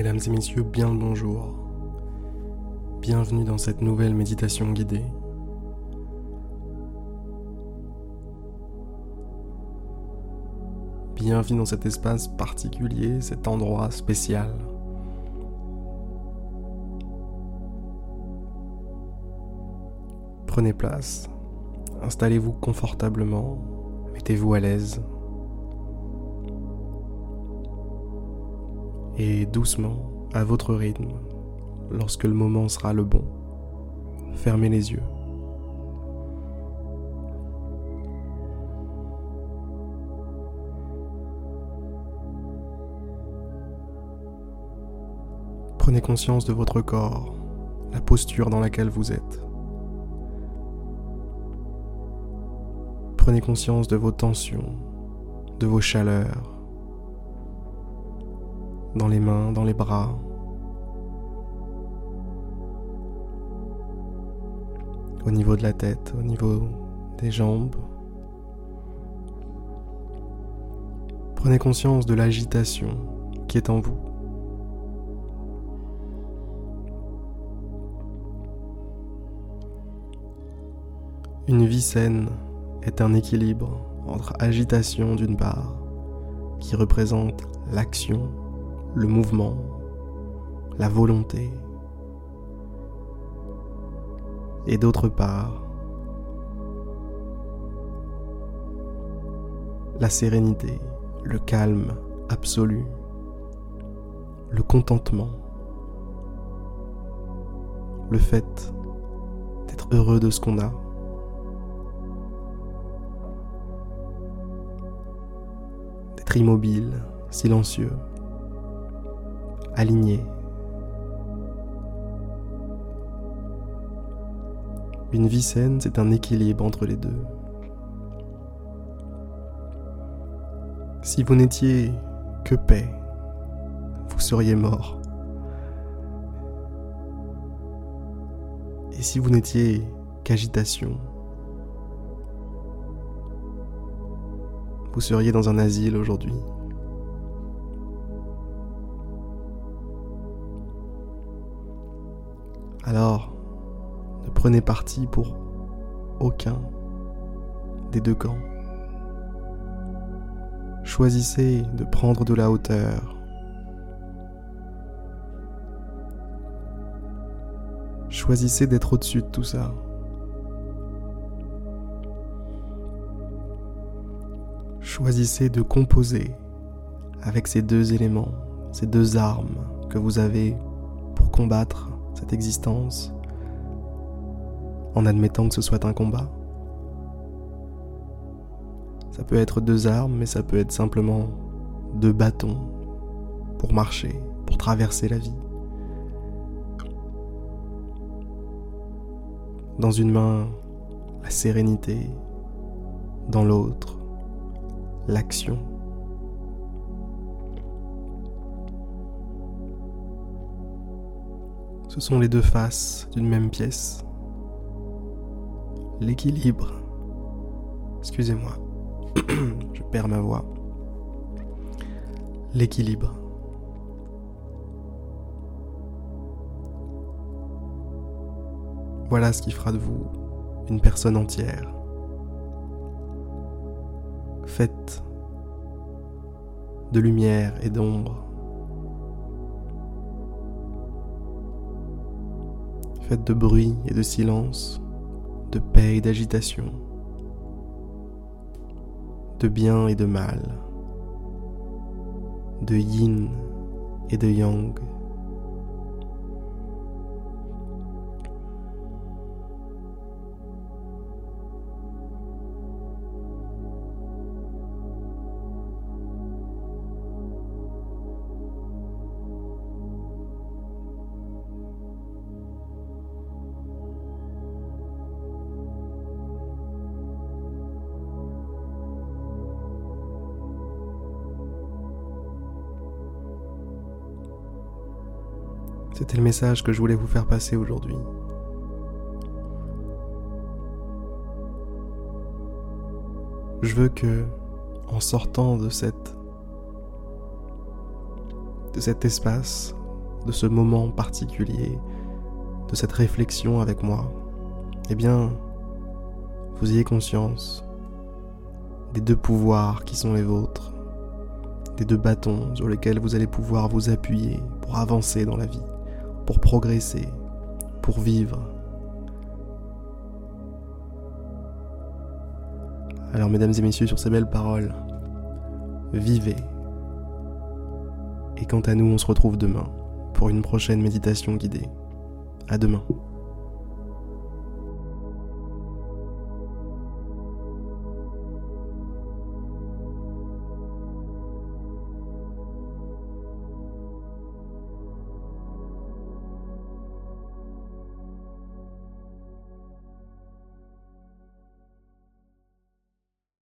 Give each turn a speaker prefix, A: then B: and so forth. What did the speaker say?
A: Mesdames et messieurs, bien le bonjour. Bienvenue dans cette nouvelle méditation guidée. Bienvenue dans cet espace particulier, cet endroit spécial. Prenez place, installez-vous confortablement, mettez-vous à l'aise. Et doucement, à votre rythme, lorsque le moment sera le bon, fermez les yeux. Prenez conscience de votre corps, la posture dans laquelle vous êtes. Prenez conscience de vos tensions, de vos chaleurs, dans les mains, dans les bras. Au niveau de la tête, au niveau des jambes. Prenez conscience de l'agitation qui est en vous. Une vie saine est un équilibre entre agitation d'une part, qui représente l'action, le mouvement, la volonté, et d'autre part, la sérénité, le calme absolu, le contentement, le fait d'être heureux de ce qu'on a. immobile, silencieux, aligné. Une vie saine, c'est un équilibre entre les deux. Si vous n'étiez que paix, vous seriez mort. Et si vous n'étiez qu'agitation, vous seriez dans un asile aujourd'hui. Alors, ne prenez parti pour aucun des deux camps. Choisissez de prendre de la hauteur. Choisissez d'être au-dessus de tout ça. choisissez de composer avec ces deux éléments, ces deux armes que vous avez pour combattre cette existence, en admettant que ce soit un combat. Ça peut être deux armes, mais ça peut être simplement deux bâtons pour marcher, pour traverser la vie. Dans une main, la sérénité, dans l'autre, l'action. Ce sont les deux faces d'une même pièce. L'équilibre. Excusez-moi, je perds ma voix. L'équilibre. Voilà ce qui fera de vous une personne entière. Faites de lumière et d'ombre. De bruit et de silence, de paix et d'agitation, de bien et de mal, de yin et de yang. C'était le message que je voulais vous faire passer aujourd'hui. Je veux que, en sortant de cette de cet espace de ce moment particulier, de cette réflexion avec moi, eh bien, vous ayez conscience des deux pouvoirs qui sont les vôtres, des deux bâtons sur lesquels vous allez pouvoir vous appuyer pour avancer dans la vie, pour progresser, pour vivre. Alors mesdames et messieurs, sur ces belles paroles, vivez. Et quant à nous, on se retrouve demain pour une prochaine méditation guidée. À demain.